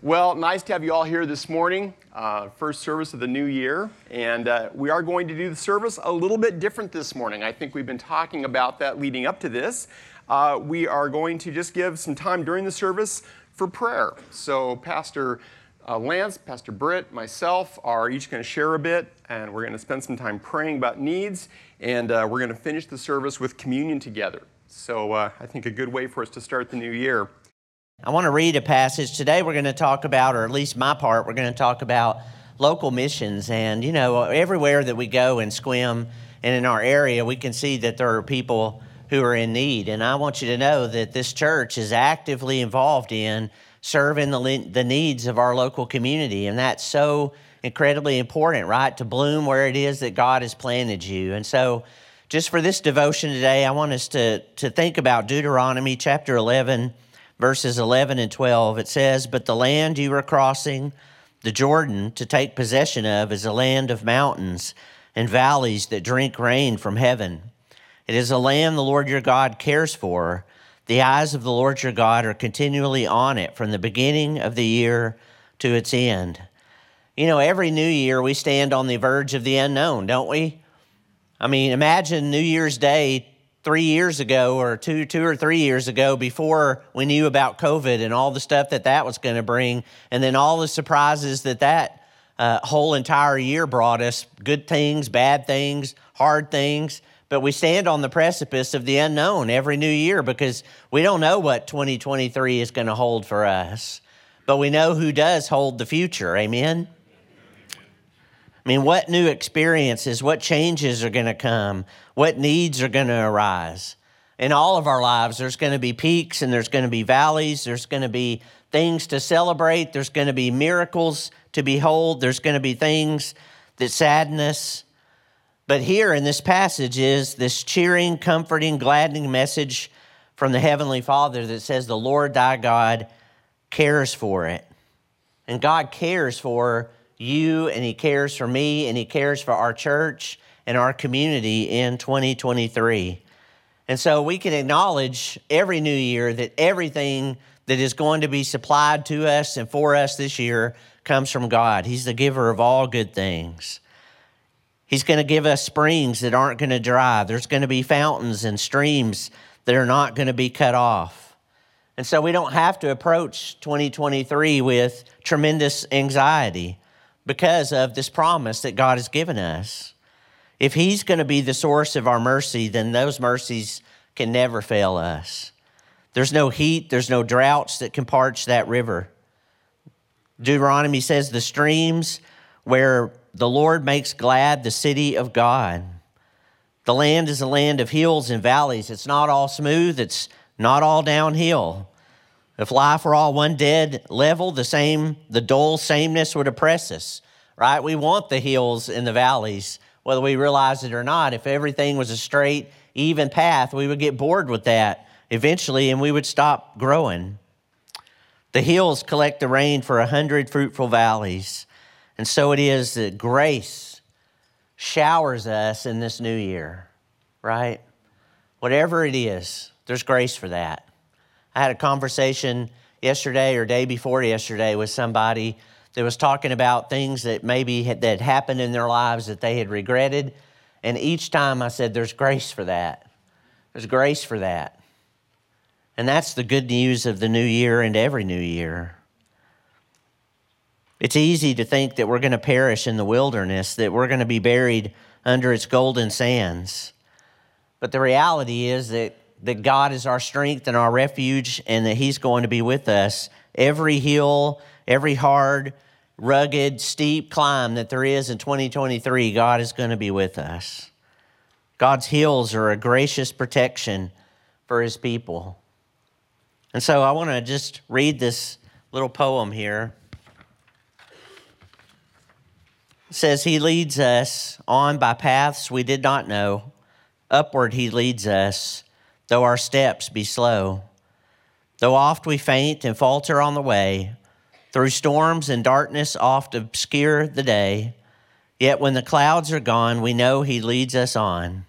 Well, nice to have you all here this morning. Uh, first service of the new year. And uh, we are going to do the service a little bit different this morning. I think we've been talking about that leading up to this. Uh, we are going to just give some time during the service for prayer. So, Pastor uh, Lance, Pastor Britt, myself are each going to share a bit, and we're going to spend some time praying about needs. And uh, we're going to finish the service with communion together. So, uh, I think a good way for us to start the new year. I want to read a passage. Today we're going to talk about, or at least my part, we're going to talk about local missions. And, you know, everywhere that we go and swim and in our area, we can see that there are people who are in need. And I want you to know that this church is actively involved in serving the, the needs of our local community. And that's so incredibly important, right? To bloom where it is that God has planted you. And so, just for this devotion today, I want us to, to think about Deuteronomy chapter 11 verses 11 and 12, it says, But the land you are crossing, the Jordan, to take possession of, is a land of mountains and valleys that drink rain from heaven. It is a land the Lord your God cares for. The eyes of the Lord your God are continually on it from the beginning of the year to its end. You know, every new year we stand on the verge of the unknown, don't we? I mean, imagine New Year's Day three years ago or two, two or three years ago before we knew about COVID and all the stuff that that was going to bring, and then all the surprises that that uh, whole entire year brought us good things, bad things, hard things. But we stand on the precipice of the unknown every new year because we don't know what 2023 is going to hold for us. But we know who does hold the future. Amen? I mean, what new experiences, what changes are going to come? What needs are going to arise? In all of our lives, there's going to be peaks and there's going to be valleys. There's going to be things to celebrate. There's going to be miracles to behold. There's going to be things that sadden us. But here in this passage is this cheering, comforting, gladdening message from the Heavenly Father that says, The Lord thy God cares for it. And God cares for you and He cares for me and He cares for our church and our community in 2023. And so we can acknowledge every new year that everything that is going to be supplied to us and for us this year comes from God. He's the giver of all good things. He's going to give us springs that aren't going to dry. There's going to be fountains and streams that are not going to be cut off. And so we don't have to approach 2023 with tremendous anxiety because of this promise that God has given us. If He's going to be the source of our mercy, then those mercies can never fail us. There's no heat, there's no droughts that can parch that river. Deuteronomy says, the streams where the Lord makes glad the city of God. The land is a land of hills and valleys. It's not all smooth, it's not all downhill. If life were all one dead level, the same, the dull sameness would oppress us, right? We want the hills and the valleys, whether we realize it or not. If everything was a straight, even path, we would get bored with that eventually and we would stop growing. The hills collect the rain for a hundred fruitful valleys. And so it is that grace showers us in this new year, right? Whatever it is, there's grace for that. I had a conversation yesterday or day before yesterday with somebody that was talking about things that maybe had, that happened in their lives that they had regretted. And each time I said, There's grace for that. There's grace for that. And that's the good news of the new year and every new year. It's easy to think that we're going to perish in the wilderness, that we're going to be buried under its golden sands. But the reality is that that God is our strength and our refuge and that He's going to be with us. Every hill, every hard, rugged, steep climb that there is in 2023, God is going to be with us. God's hills are a gracious protection for His people. And so I want to just read this little poem here. It says, He leads us on by paths we did not know. Upward He leads us though our steps be slow. Though oft we faint and falter on the way, through storms and darkness oft obscure the day, yet when the clouds are gone, we know He leads us on.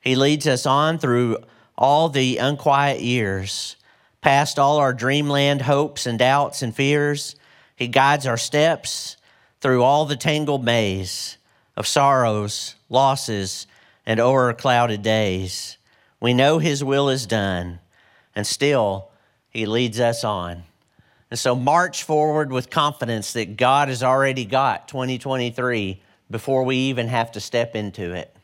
He leads us on through all the unquiet years, past all our dreamland hopes and doubts and fears, He guides our steps through all the tangled maze of sorrows, losses, and o'er clouded days. We know His will is done, and still He leads us on. And so march forward with confidence that God has already got 2023 before we even have to step into it.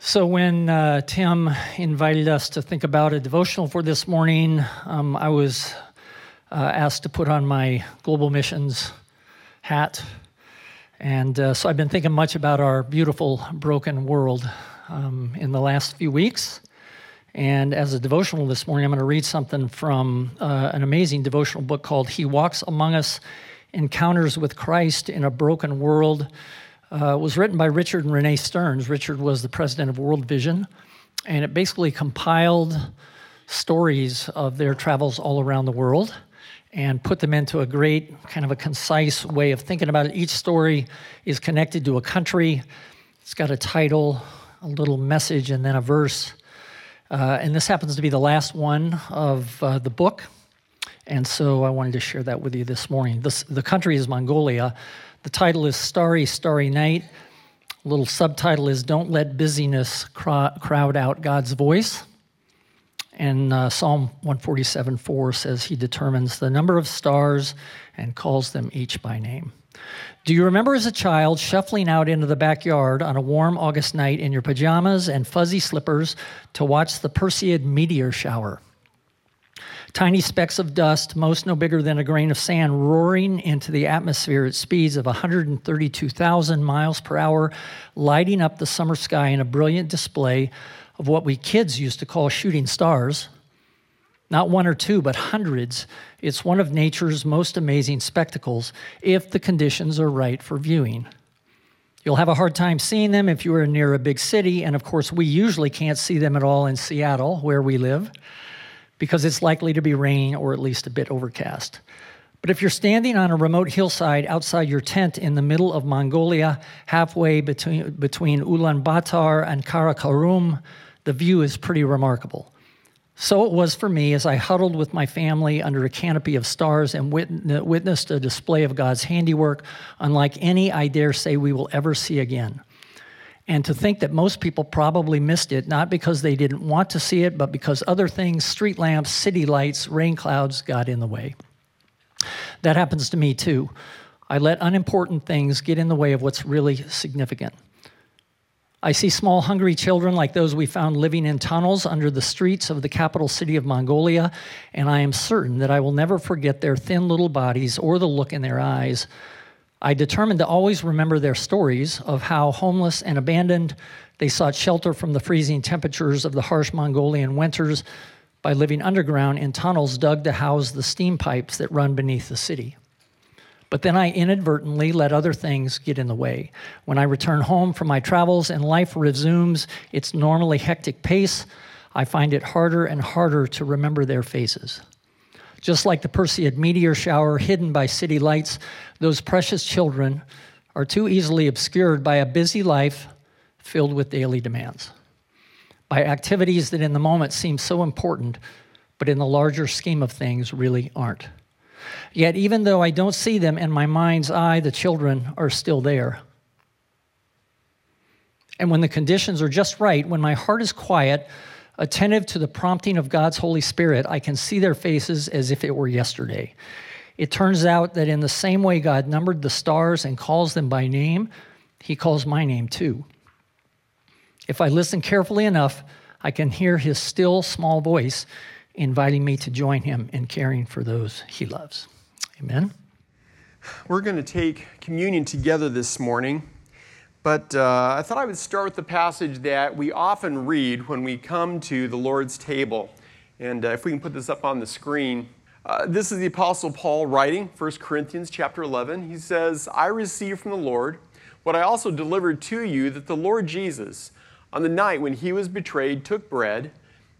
So, when uh, Tim invited us to think about a devotional for this morning, um, I was uh, asked to put on my global missions hat. And uh, so, I've been thinking much about our beautiful, broken world um, in the last few weeks. And as a devotional this morning, I'm going to read something from uh, an amazing devotional book called He Walks Among Us Encounters with Christ in a Broken World uh, was written by Richard and Renee Stearns. Richard was the president of World Vision, and it basically compiled stories of their travels all around the world and put them into a great, kind of a concise way of thinking about it. Each story is connected to a country, it's got a title, a little message, and then a verse. Uh, and this happens to be the last one of uh, the book. And so I wanted to share that with you this morning. This, the country is Mongolia. The title is Starry, Starry Night. Little subtitle is Don't Let Busyness Crowd Out God's Voice. And uh, Psalm 147 4 says he determines the number of stars and calls them each by name. Do you remember as a child shuffling out into the backyard on a warm August night in your pajamas and fuzzy slippers to watch the Perseid meteor shower? Tiny specks of dust, most no bigger than a grain of sand, roaring into the atmosphere at speeds of 132,000 miles per hour, lighting up the summer sky in a brilliant display of what we kids used to call shooting stars. Not one or two, but hundreds. It's one of nature's most amazing spectacles if the conditions are right for viewing. You'll have a hard time seeing them if you are near a big city, and of course, we usually can't see them at all in Seattle, where we live because it's likely to be raining or at least a bit overcast. But if you're standing on a remote hillside outside your tent in the middle of Mongolia, halfway between, between Ulaanbaatar and Karakorum, the view is pretty remarkable. So it was for me as I huddled with my family under a canopy of stars and uh, witnessed a display of God's handiwork unlike any I dare say we will ever see again and to think that most people probably missed it, not because they didn't want to see it, but because other things, street lamps, city lights, rain clouds, got in the way. That happens to me too. I let unimportant things get in the way of what's really significant. I see small, hungry children like those we found living in tunnels under the streets of the capital city of Mongolia, and I am certain that I will never forget their thin little bodies or the look in their eyes I determined to always remember their stories of how homeless and abandoned they sought shelter from the freezing temperatures of the harsh Mongolian winters by living underground in tunnels dug to house the steam pipes that run beneath the city. But then I inadvertently let other things get in the way. When I return home from my travels and life resumes its normally hectic pace, I find it harder and harder to remember their faces. Just like the Perseid meteor shower hidden by city lights, those precious children are too easily obscured by a busy life filled with daily demands, by activities that in the moment seem so important, but in the larger scheme of things really aren't. Yet, even though I don't see them in my mind's eye, the children are still there. And when the conditions are just right, when my heart is quiet, attentive to the prompting of God's Holy Spirit, I can see their faces as if it were yesterday. It turns out that in the same way God numbered the stars and calls them by name, He calls my name too. If I listen carefully enough, I can hear His still small voice inviting me to join Him in caring for those He loves. Amen. We're going to take communion together this morning. But uh, I thought I would start with the passage that we often read when we come to the Lord's table. And uh, if we can put this up on the screen, uh, this is the Apostle Paul writing, 1 Corinthians chapter 11. He says, I received from the Lord what I also delivered to you that the Lord Jesus, on the night when he was betrayed, took bread,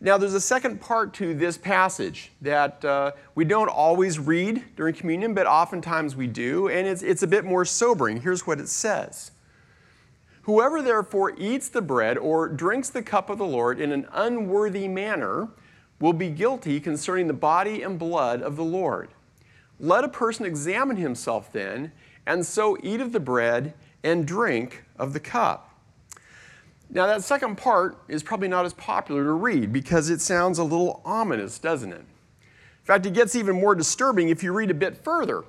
Now, there's a second part to this passage that uh, we don't always read during communion, but oftentimes we do, and it's, it's a bit more sobering. Here's what it says Whoever therefore eats the bread or drinks the cup of the Lord in an unworthy manner will be guilty concerning the body and blood of the Lord. Let a person examine himself then, and so eat of the bread and drink of the cup. Now, that second part is probably not as popular to read because it sounds a little ominous, doesn't it? In fact, it gets even more disturbing if you read a bit further. It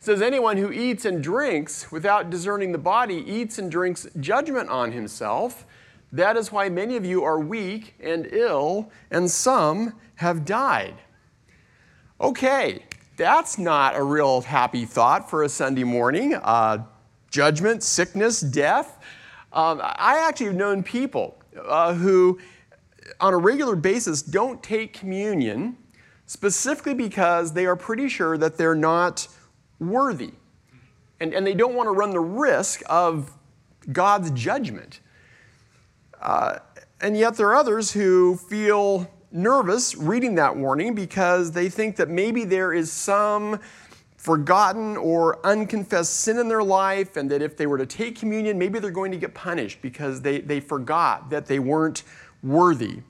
says, Anyone who eats and drinks without discerning the body eats and drinks judgment on himself. That is why many of you are weak and ill, and some have died. Okay, that's not a real happy thought for a Sunday morning. Uh, judgment, sickness, death. Um, I actually have known people uh, who, on a regular basis, don't take communion specifically because they are pretty sure that they're not worthy. And, and they don't want to run the risk of God's judgment. Uh, and yet, there are others who feel nervous reading that warning because they think that maybe there is some forgotten or unconfessed sin in their life, and that if they were to take communion, maybe they're going to get punished because they, they forgot that they weren't worthy.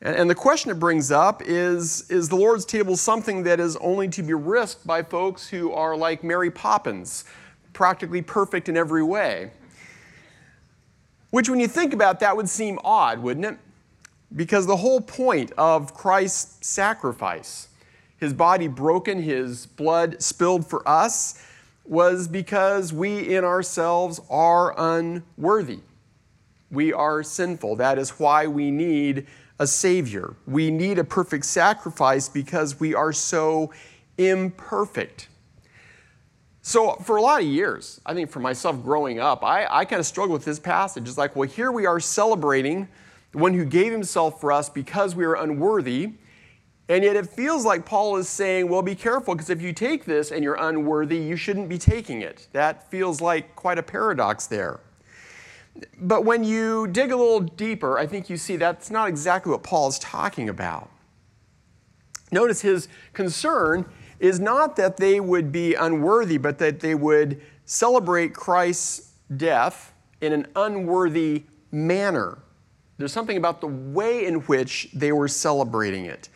And, and the question it brings up is Is the Lord's table something that is only to be risked by folks who are like Mary Poppins, practically perfect in every way? Which, when you think about that, would seem odd, wouldn't it? Because the whole point of Christ's sacrifice his body broken, his blood spilled for us, was because we in ourselves are unworthy. We are sinful. That is why we need a Savior. We need a perfect sacrifice because we are so imperfect. So, for a lot of years, I think for myself growing up, I, I kind of struggled with this passage. It's like, well, here we are celebrating the one who gave himself for us because we are unworthy. And yet it feels like Paul is saying, well, be careful, because if you take this and you're unworthy, you shouldn't be taking it. That feels like quite a paradox there. But when you dig a little deeper, I think you see that's not exactly what Paul is talking about. Notice his concern is not that they would be unworthy, but that they would celebrate Christ's death in an unworthy manner. There's something about the way in which they were celebrating it.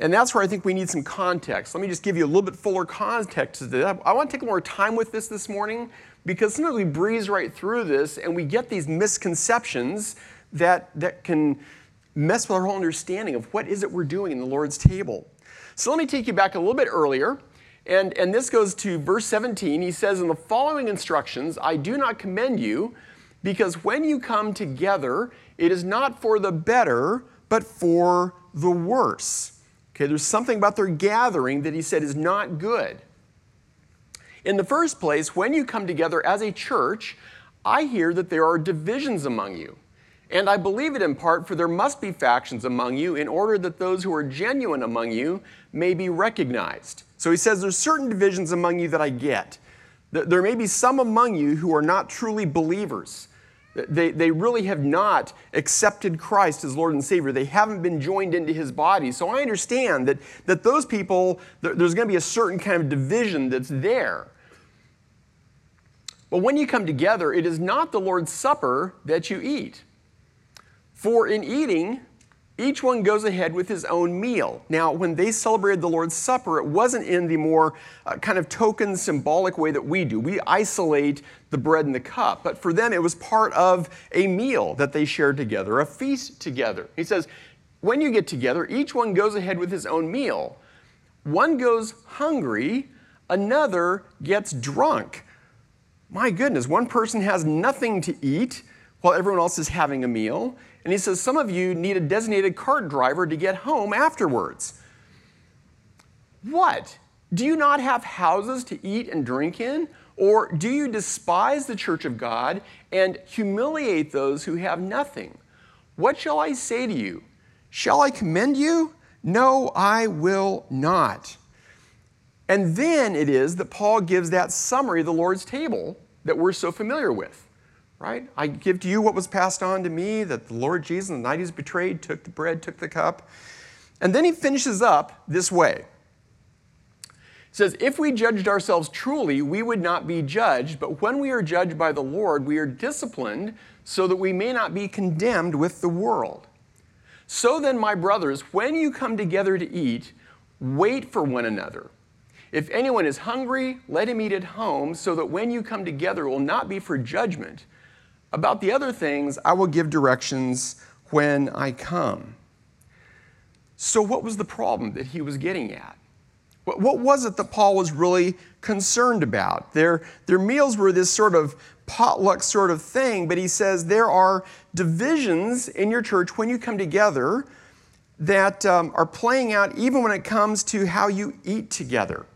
And that's where I think we need some context. Let me just give you a little bit fuller context to that. I want to take more time with this this morning because sometimes we breeze right through this and we get these misconceptions that, that can mess with our whole understanding of what is it we're doing in the Lord's table. So let me take you back a little bit earlier. And, and this goes to verse 17. He says, In the following instructions, I do not commend you, because when you come together, it is not for the better, but for the worse. Okay, there's something about their gathering that he said is not good. In the first place, when you come together as a church, I hear that there are divisions among you. And I believe it in part, for there must be factions among you in order that those who are genuine among you may be recognized. So he says there's certain divisions among you that I get. There may be some among you who are not truly believers. They, they really have not accepted Christ as Lord and Savior. They haven't been joined into His body. So I understand that, that those people, there's going to be a certain kind of division that's there. But when you come together, it is not the Lord's Supper that you eat. For in eating, each one goes ahead with his own meal. Now, when they celebrated the Lord's Supper, it wasn't in the more uh, kind of token, symbolic way that we do. We isolate the bread and the cup. But for them, it was part of a meal that they shared together, a feast together. He says, when you get together, each one goes ahead with his own meal. One goes hungry, another gets drunk. My goodness, one person has nothing to eat while everyone else is having a meal. And he says, Some of you need a designated cart driver to get home afterwards. What? Do you not have houses to eat and drink in? Or do you despise the church of God and humiliate those who have nothing? What shall I say to you? Shall I commend you? No, I will not. And then it is that Paul gives that summary of the Lord's table that we're so familiar with. Right? I give to you what was passed on to me that the Lord Jesus, on the night he was betrayed, took the bread, took the cup. And then he finishes up this way. He says, If we judged ourselves truly, we would not be judged, but when we are judged by the Lord, we are disciplined so that we may not be condemned with the world. So then, my brothers, when you come together to eat, wait for one another. If anyone is hungry, let him eat at home, so that when you come together, it will not be for judgment. About the other things, I will give directions when I come. So, what was the problem that he was getting at? What, was it that Paul was really concerned about? Their, their meals were this sort of potluck sort of thing, but he says there are divisions in your church when you come together that um, are playing out even when it comes to how you eat together.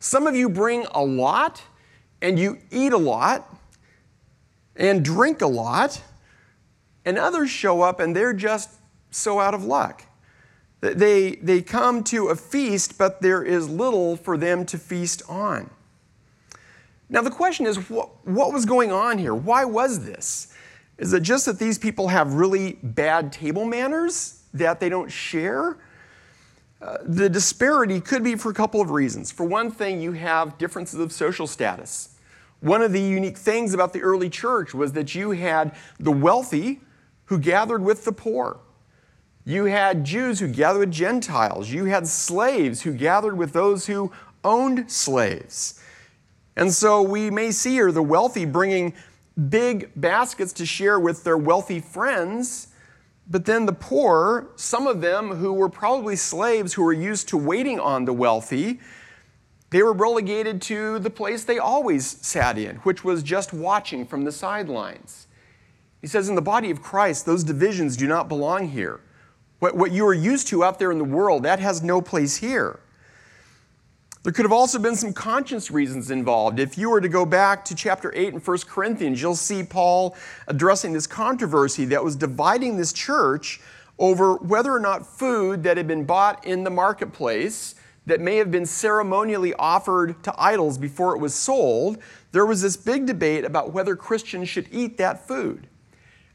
Some of you bring a lot and you eat a lot and drink a lot, and others show up and they're just so out of luck. They, they come to a feast, but there is little for them to feast on. Now, the question is what, what was going on here? Why was this? Is it just that these people have really bad table manners that they don't share? Uh, the disparity could be for a couple of reasons. For one thing, you have differences of social status. One of the unique things about the early church was that you had the wealthy who gathered with the poor. You had Jews who gathered with Gentiles. You had slaves who gathered with those who owned slaves. And so we may see here the wealthy bringing big baskets to share with their wealthy friends but then the poor, some of them who were probably slaves who were used to waiting on the wealthy, they were relegated to the place they always sat in, which was just watching from the sidelines. He says, in the body of Christ, those divisions do not belong here. What, what you are used to out there in the world, that has no place here. There could have also been some conscience reasons involved. If you were to go back to chapter 8 in 1 Corinthians, you'll see Paul addressing this controversy that was dividing this church over whether or not food that had been bought in the marketplace that may have been ceremonially offered to idols before it was sold, there was this big debate about whether Christians should eat that food.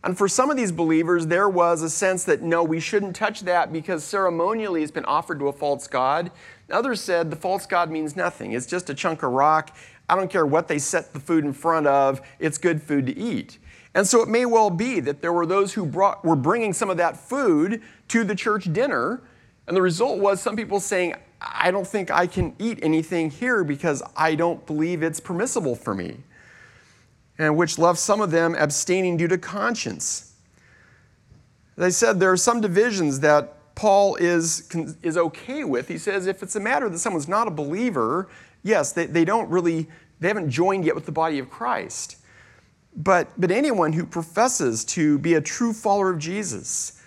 And for some of these believers, there was a sense that no, we shouldn't touch that because ceremonially it's been offered to a false god. Others said the false god means nothing. It's just a chunk of rock. I don't care what they set the food in front of, it's good food to eat. And so it may well be that there were those who brought, were bringing some of that food to the church dinner. And the result was some people saying, I don't think I can eat anything here because I don't believe it's permissible for me. And which left some of them abstaining due to conscience. I said, there are some divisions that Paul is, is okay with. He says if it's a matter that someone's not a believer, yes, they, they don't really, they haven't joined yet with the body of Christ. But, but anyone who professes to be a true follower of Jesus,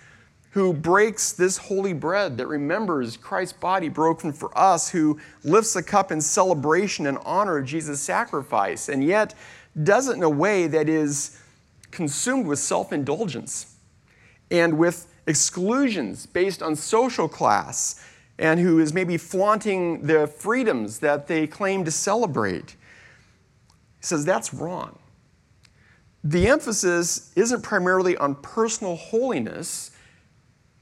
who breaks this holy bread that remembers Christ's body broken for us, who lifts a cup in celebration and honor of Jesus' sacrifice, and yet does it in a way that is consumed with self indulgence and with exclusions based on social class and who is maybe flaunting the freedoms that they claim to celebrate. He says that's wrong. The emphasis isn't primarily on personal holiness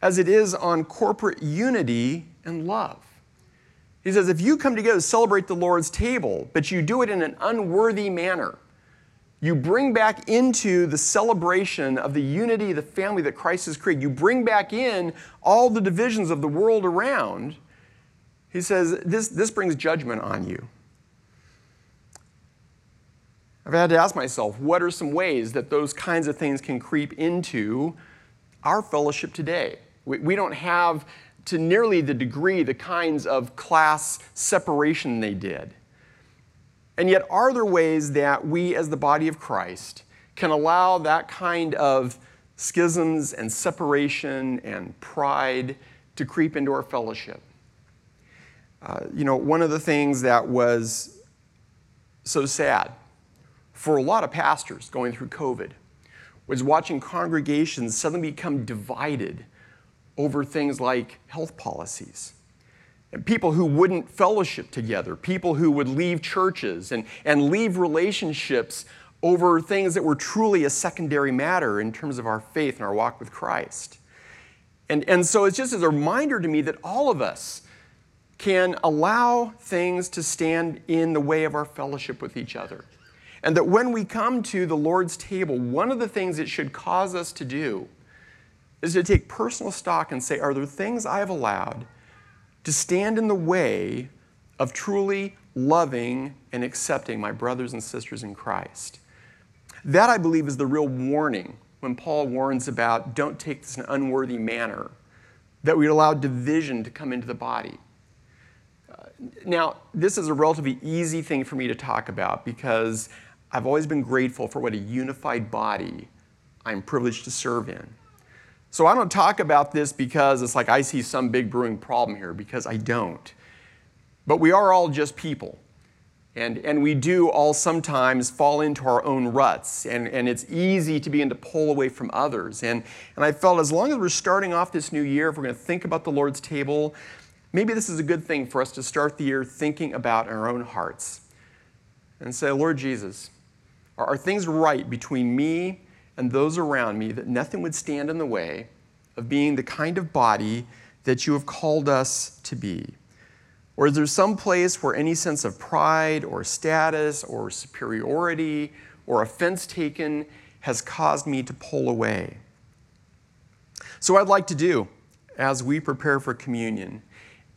as it is on corporate unity and love. He says if you come together to celebrate the Lord's table, but you do it in an unworthy manner, you bring back into the celebration of the unity of the family that Christ has created. You bring back in all the divisions of the world around. He says, this, this brings judgment on you. I've had to ask myself, what are some ways that those kinds of things can creep into our fellowship today? We, we don't have to nearly the degree the kinds of class separation they did. And yet, are there ways that we, as the body of Christ, can allow that kind of schisms and separation and pride to creep into our fellowship? Uh, you know, one of the things that was so sad for a lot of pastors going through COVID was watching congregations suddenly become divided over things like health policies And people who wouldn't fellowship together, people who would leave churches and, and leave relationships over things that were truly a secondary matter in terms of our faith and our walk with Christ. And, and so it's just as a reminder to me that all of us can allow things to stand in the way of our fellowship with each other. And that when we come to the Lord's table, one of the things it should cause us to do is to take personal stock and say, are there things I have allowed to stand in the way of truly loving and accepting my brothers and sisters in Christ? That, I believe, is the real warning when Paul warns about don't take this in an unworthy manner, that we allow division to come into the body. Uh, now, this is a relatively easy thing for me to talk about because I've always been grateful for what a unified body I'm privileged to serve in. So I don't talk about this because it's like I see some big brewing problem here, because I don't. But we are all just people. And, and we do all sometimes fall into our own ruts, and, and it's easy to begin to pull away from others. And, and I felt as long as we're starting off this new year, if we're going to think about the Lord's table, maybe this is a good thing for us to start the year thinking about our own hearts and say, Lord Jesus, are, are things right between me and those around me that nothing would stand in the way of being the kind of body that you have called us to be? Or is there some place where any sense of pride or status or superiority or offense taken has caused me to pull away? So, I'd like to do as we prepare for communion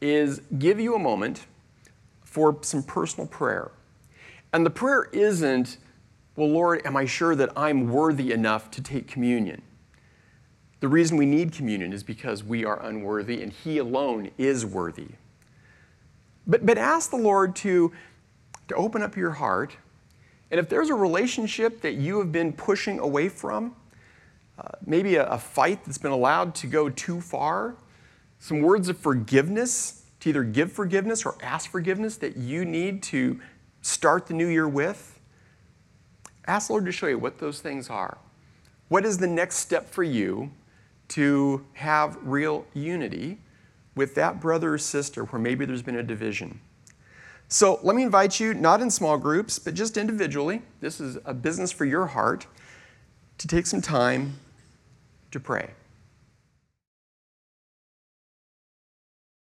is give you a moment for some personal prayer. And the prayer isn't, well, Lord, am I sure that I'm worthy enough to take communion? The reason we need communion is because we are unworthy and He alone is worthy. But, but ask the Lord to, to open up your heart. And if there's a relationship that you have been pushing away from, uh, maybe a, a fight that's been allowed to go too far, some words of forgiveness to either give forgiveness or ask forgiveness that you need to start the new year with, ask the Lord to show you what those things are. What is the next step for you to have real unity with that brother or sister where maybe there's been a division. So let me invite you, not in small groups, but just individually, this is a business for your heart, to take some time to pray.